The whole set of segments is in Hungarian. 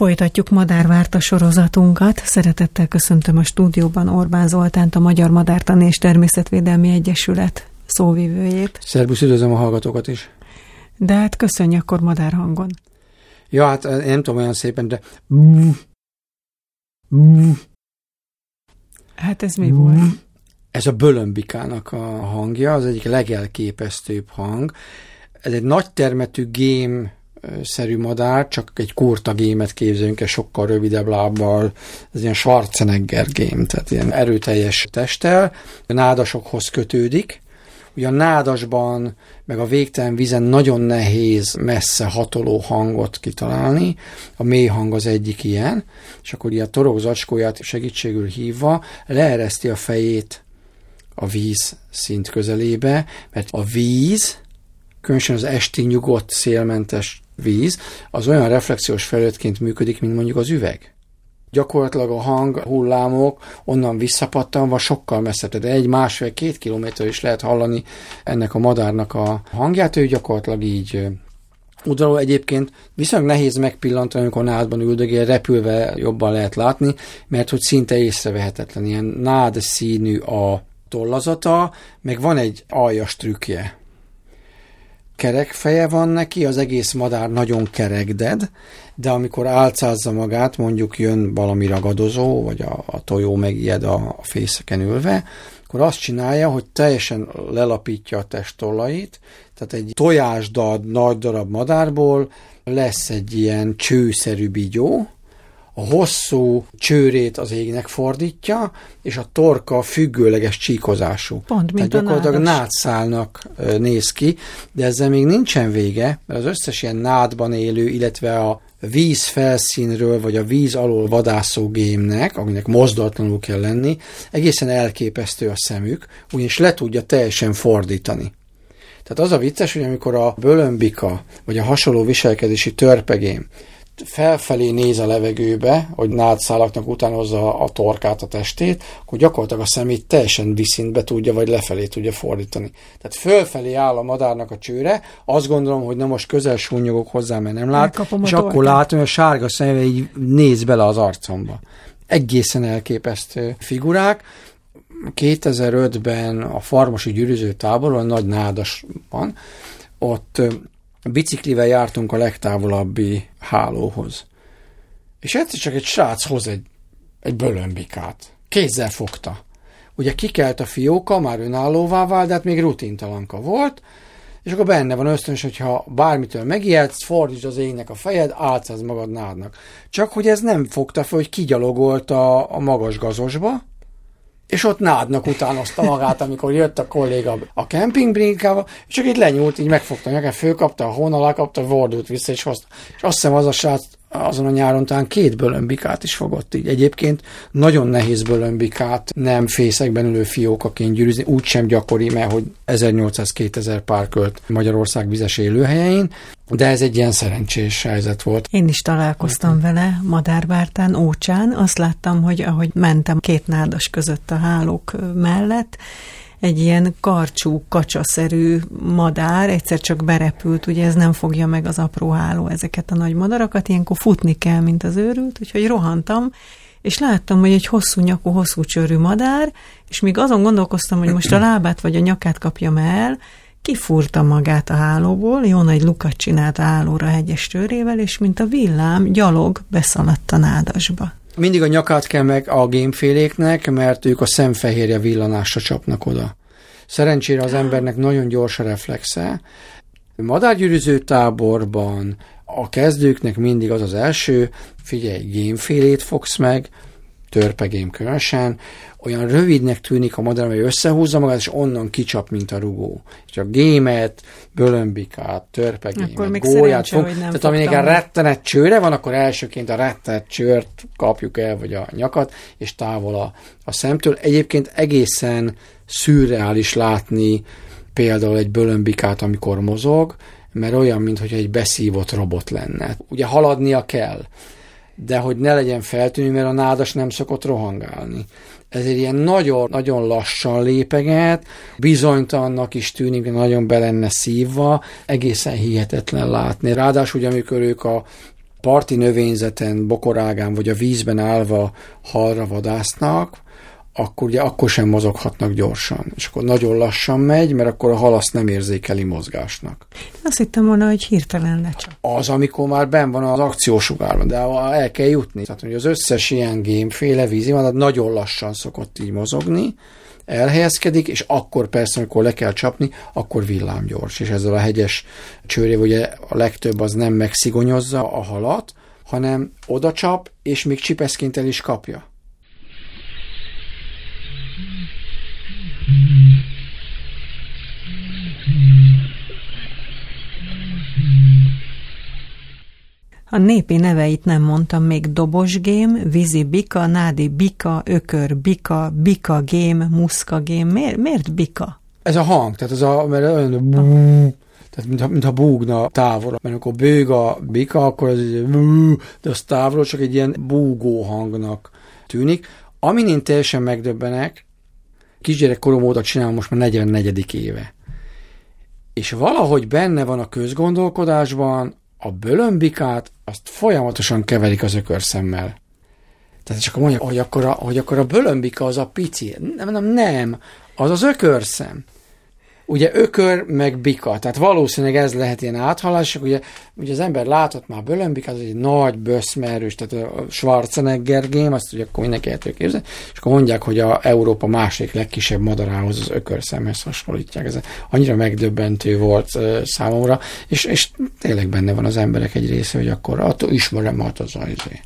Folytatjuk Madárvárta sorozatunkat. Szeretettel köszöntöm a stúdióban Orbán Zoltánt, a Magyar Madártani és Természetvédelmi Egyesület szóvivőjét. Szerbusz, üdvözlöm a hallgatókat is. De hát köszönj akkor madárhangon. Ja, hát én nem tudom olyan szépen, de... Hát ez mi volt? Ez a bölömbikának a hangja, az egyik legelképesztőbb hang. Ez egy nagy termetű gém szerű madár, csak egy kurta gémet képzelünk, egy sokkal rövidebb lábbal, ez ilyen Schwarzenegger gém, tehát ilyen erőteljes testtel, a nádasokhoz kötődik, Ugye a nádasban, meg a végtelen vízen nagyon nehéz messze hatoló hangot kitalálni, a mély hang az egyik ilyen, és akkor ilyen torok zacskóját segítségül hívva leereszti a fejét a víz szint közelébe, mert a víz, különösen az esti nyugodt, szélmentes víz, az olyan reflexiós felületként működik, mint mondjuk az üveg. Gyakorlatilag a hang hullámok onnan visszapattanva sokkal messzebb, de egy másfél, két kilométer is lehet hallani ennek a madárnak a hangját, ő gyakorlatilag így Udaló egyébként viszonylag nehéz megpillantani, amikor nádban üldögél, repülve jobban lehet látni, mert hogy szinte észrevehetetlen, ilyen nád színű a tollazata, meg van egy aljas trükkje kerek feje van neki, az egész madár nagyon kerekded, de amikor álcázza magát, mondjuk jön valami ragadozó, vagy a, a tojó megijed a, a fészeken ülve, akkor azt csinálja, hogy teljesen lelapítja a testtollait, tehát egy tojásdad nagy darab madárból lesz egy ilyen csőszerű bigyó, a hosszú csőrét az égnek fordítja, és a torka függőleges csíkozású. Pont, mint Tehát gyakorlatilag nádszálnak néz ki, de ezzel még nincsen vége, mert az összes ilyen nádban élő, illetve a víz felszínről, vagy a víz alól vadászó gémnek, aminek mozdulatlanul kell lenni, egészen elképesztő a szemük, ugyanis le tudja teljesen fordítani. Tehát az a vicces, hogy amikor a bölömbika, vagy a hasonló viselkedési törpegém felfelé néz a levegőbe, hogy nádszálaknak utánozza a torkát, a testét, akkor gyakorlatilag a szemét teljesen viszintbe tudja, vagy lefelé tudja fordítani. Tehát fölfelé áll a madárnak a csőre, azt gondolom, hogy na most közel súnyogok hozzá, mert nem lát, Elkapom és akkor látom, hogy a sárga szeme így néz bele az arcomba. Egészen elképesztő figurák. 2005-ben a Farmosi gyűrűző táboron, nagy nádas van, ott biciklivel jártunk a legtávolabbi hálóhoz. És egyszer csak egy srác hoz egy, egy bölömbikát. Kézzel fogta. Ugye kikelt a fióka, már önállóvá vált, de hát még rutintalanka volt, és akkor benne van ösztönös, hogyha bármitől megijedsz, fordítsd az égnek a fejed, álcázz magad nádnak. Csak hogy ez nem fogta fel, hogy kigyalogolt a, a magas gazosba, és ott nádnak utánozta magát, amikor jött a kolléga a kempingbrinkával, és csak itt lenyúlt, így megfogta nyakát, fölkapta a hónalá, kapta, fordult vissza, és hozta. És azt hiszem az a srác azon a nyáron talán két bölömbikát is fogott így. Egyébként nagyon nehéz bölömbikát nem fészekben ülő fiókaként gyűrűzni, úgysem gyakori, mert hogy 1800-2000 pár költ Magyarország vizes élőhelyein, de ez egy ilyen szerencsés helyzet volt. Én is találkoztam vele Madárbártán, Ócsán. Azt láttam, hogy ahogy mentem két nádas között a hálók mellett, egy ilyen karcsú, kacsaszerű madár egyszer csak berepült, ugye ez nem fogja meg az apró háló ezeket a nagy madarakat, ilyenkor futni kell, mint az őrült, úgyhogy rohantam, és láttam, hogy egy hosszú nyakú, hosszú csőrű madár, és még azon gondolkoztam, hogy most a lábát vagy a nyakát kapjam el, kifúrta magát a hálóból, jó nagy lukat csinált a hálóra hegyes csőrével, és mint a villám, gyalog beszaladt a nádasba. Mindig a nyakát kell meg a gémféléknek, mert ők a szemfehérje villanásra csapnak oda. Szerencsére az embernek nagyon gyors a reflexe. Madárgyűrűző táborban a kezdőknek mindig az az első, figyelj, gémfélét fogsz meg, törpegém különösen, olyan rövidnek tűnik a madár, hogy összehúzza magát, és onnan kicsap, mint a rugó. És a gémet, bölömbikát, törpegémet, gólyát fog. Tehát aminek a rettenet csőre van, akkor elsőként a rettenet csőrt kapjuk el, vagy a nyakat, és távol a, a szemtől. Egyébként egészen szürreális látni például egy bölömbikát, amikor mozog, mert olyan, mintha egy beszívott robot lenne. Ugye haladnia kell, de hogy ne legyen feltűnő, mert a nádas nem szokott rohangálni. Ezért ilyen nagyon, nagyon lassan lépeget, bizonytalannak is tűnik, nagyon be lenne szívva, egészen hihetetlen látni. Ráadásul, ugye, amikor ők a parti növényzeten, bokorágán vagy a vízben állva halra vadásznak, akkor ugye akkor sem mozoghatnak gyorsan. És akkor nagyon lassan megy, mert akkor a hal azt nem érzékeli mozgásnak. Azt hittem volna, hogy hirtelen lecsap. Az, amikor már ben van az akciósugárban, de el kell jutni. Tehát, hogy az összes ilyen gémféle vízi van, nagyon lassan szokott így mozogni, elhelyezkedik, és akkor persze, amikor le kell csapni, akkor villámgyors. És ezzel a hegyes csőré, ugye a legtöbb az nem megszigonyozza a halat, hanem oda csap, és még csipeszként el is kapja. A népi neveit nem mondtam még dobosgém, vízi bika, nádi bika, ökör bika, bika gém, muszka gém. Miért, miért bika? Ez a hang, tehát ez a, mert olyan, tehát mintha, mintha búgna távol. Mert amikor bőg a bika, akkor ez de az távol csak egy ilyen búgó hangnak tűnik. Amin én teljesen megdöbbenek, kisgyerek korom óta csinálom most már 44. éve. És valahogy benne van a közgondolkodásban, a bölömbikát azt folyamatosan keverik az ökörszemmel. Tehát csak mondja, hogy akkor a, hogy akkor a bölömbika az a pici. Nem, nem, nem. Az az ökörszem ugye ökör meg bika, tehát valószínűleg ez lehet ilyen áthalás, ugye, ugye az ember látott már Bölömbikát, az egy nagy böszmerős, tehát a Schwarzenegger game, azt ugye akkor mindenki el képzelni, és akkor mondják, hogy a Európa másik legkisebb madarához az ökörszemhez hasonlítják. Ez annyira megdöbbentő volt uh, számomra, és, és tényleg benne van az emberek egy része, hogy akkor attól ismerem hát az izé.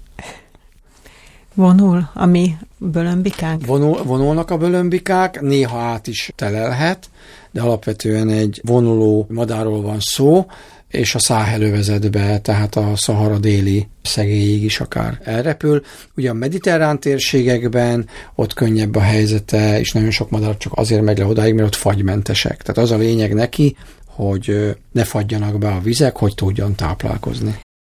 Vonul a mi bölömbikák? Vonul, vonulnak a bölömbikák, néha át is telelhet, de alapvetően egy vonuló madárról van szó, és a száhelővezetbe, tehát a Szahara déli szegélyig is akár elrepül. Ugye a mediterrán térségekben ott könnyebb a helyzete, és nagyon sok madár csak azért megy le odáig, mert ott fagymentesek. Tehát az a lényeg neki, hogy ne fagyjanak be a vizek, hogy tudjon táplálkozni.